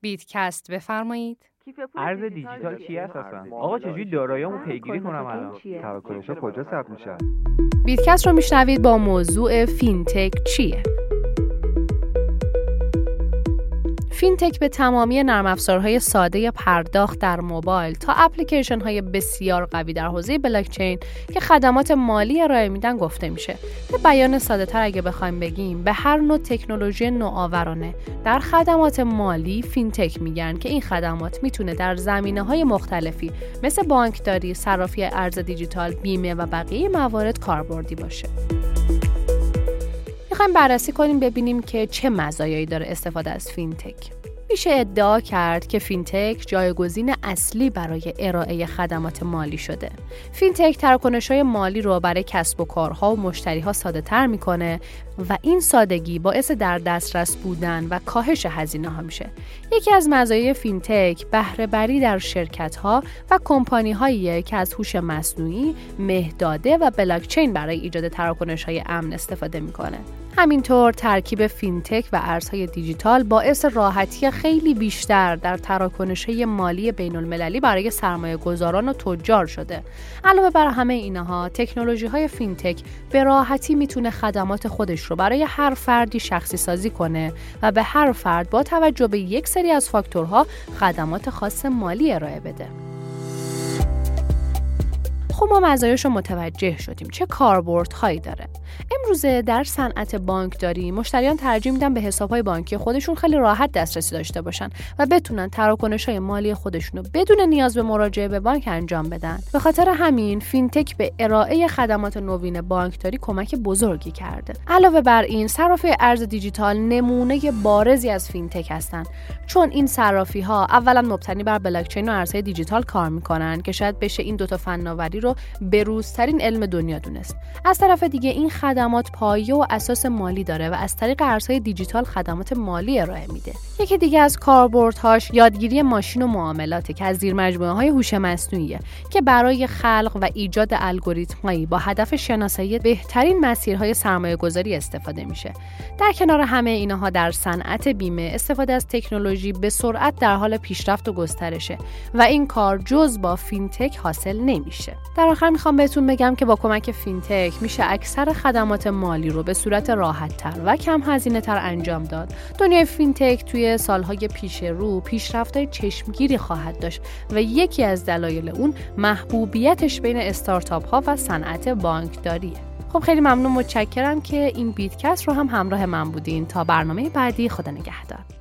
بیتکست بفرمایید. ارز دیجیتال چی هست اصلا؟ آقا چجوری داراییمو پیگیری کنم الان؟ تراکنش‌ها کجا ثبت میشن بیتکست رو میشنوید با موضوع فینتک چیه؟ فینتک به تمامی نرم افزارهای ساده پرداخت در موبایل تا اپلیکیشن های بسیار قوی در حوزه بلاکچین که خدمات مالی ارائه میدن گفته میشه. به بیان ساده تر اگه بخوایم بگیم به هر نوع تکنولوژی نوآورانه در خدمات مالی فینتک میگن که این خدمات می‌تونه در زمینه های مختلفی مثل بانکداری، صرافی ارز دیجیتال، بیمه و بقیه موارد کاربردی باشه. می‌خوایم بررسی کنیم ببینیم که چه مزایایی داره استفاده از فینتک. میشه ادعا کرد که فینتک جایگزین اصلی برای ارائه خدمات مالی شده. فینتک تراکنش های مالی رو برای کسب و کارها و مشتری ها ساده تر می‌کنه و این سادگی باعث در دسترس بودن و کاهش هزینه ها میشه. یکی از مزایای فینتک بهره وری در شرکت ها و کمپانی هایی که از هوش مصنوعی، مهداده و بلاکچین برای ایجاد تراکنش های امن استفاده می‌کنه. همینطور ترکیب فینتک و ارزهای دیجیتال باعث راحتی خیلی بیشتر در تراکنش مالی بین المللی برای سرمایه گذاران و تجار شده. علاوه بر همه اینها، تکنولوژی های فینتک به راحتی می‌تونه خدمات خودش رو برای هر فردی شخصی سازی کنه و به هر فرد با توجه به یک سری از فاکتورها خدمات خاص مالی ارائه بده. خب ما مزایاش رو متوجه شدیم چه کاربردهایی داره. امروزه در صنعت بانکداری مشتریان ترجیح میدن به حسابهای بانکی خودشون خیلی راحت دسترسی داشته باشن و بتونن تراکنش های مالی خودشون رو بدون نیاز به مراجعه به بانک انجام بدن. به خاطر همین فینتک به ارائه خدمات نوین بانکداری کمک بزرگی کرده. علاوه بر این صرافی ارز دیجیتال نمونه بارزی از فینتک هستند چون این صرافی ها اولا مبتنی بر بلاکچین و ارزهای دیجیتال کار می‌کنن که شاید بشه این دوتا فناوری رو بروزترین علم دنیا دونست. از طرف دیگه این خدمات پایه و اساس مالی داره و از طریق ارزهای دیجیتال خدمات مالی ارائه میده. یکی دیگه از کاربردهاش یادگیری ماشین و معاملاته که از زیر مجموعه های هوش مصنوعیه که برای خلق و ایجاد الگوریتمهایی با هدف شناسایی بهترین مسیرهای سرمایه گذاری استفاده میشه. در کنار همه اینها در صنعت بیمه استفاده از تکنولوژی به سرعت در حال پیشرفت و گسترشه و این کار جز با فینتک حاصل نمیشه. در آخر می‌خوام بهتون بگم که با کمک فینتک میشه اکثر خدمات مالی رو به صورت راحت تر و کم هزینه تر انجام داد. دنیای فینتک توی سالهای پیش رو پیشرفت‌های چشمگیری خواهد داشت و یکی از دلایل اون محبوبیتش بین استارتاپ ها و صنعت بانکداریه. خب خیلی ممنون متشکرم که این بیتکست رو هم همراه من بودین تا برنامه بعدی خدا نگهدار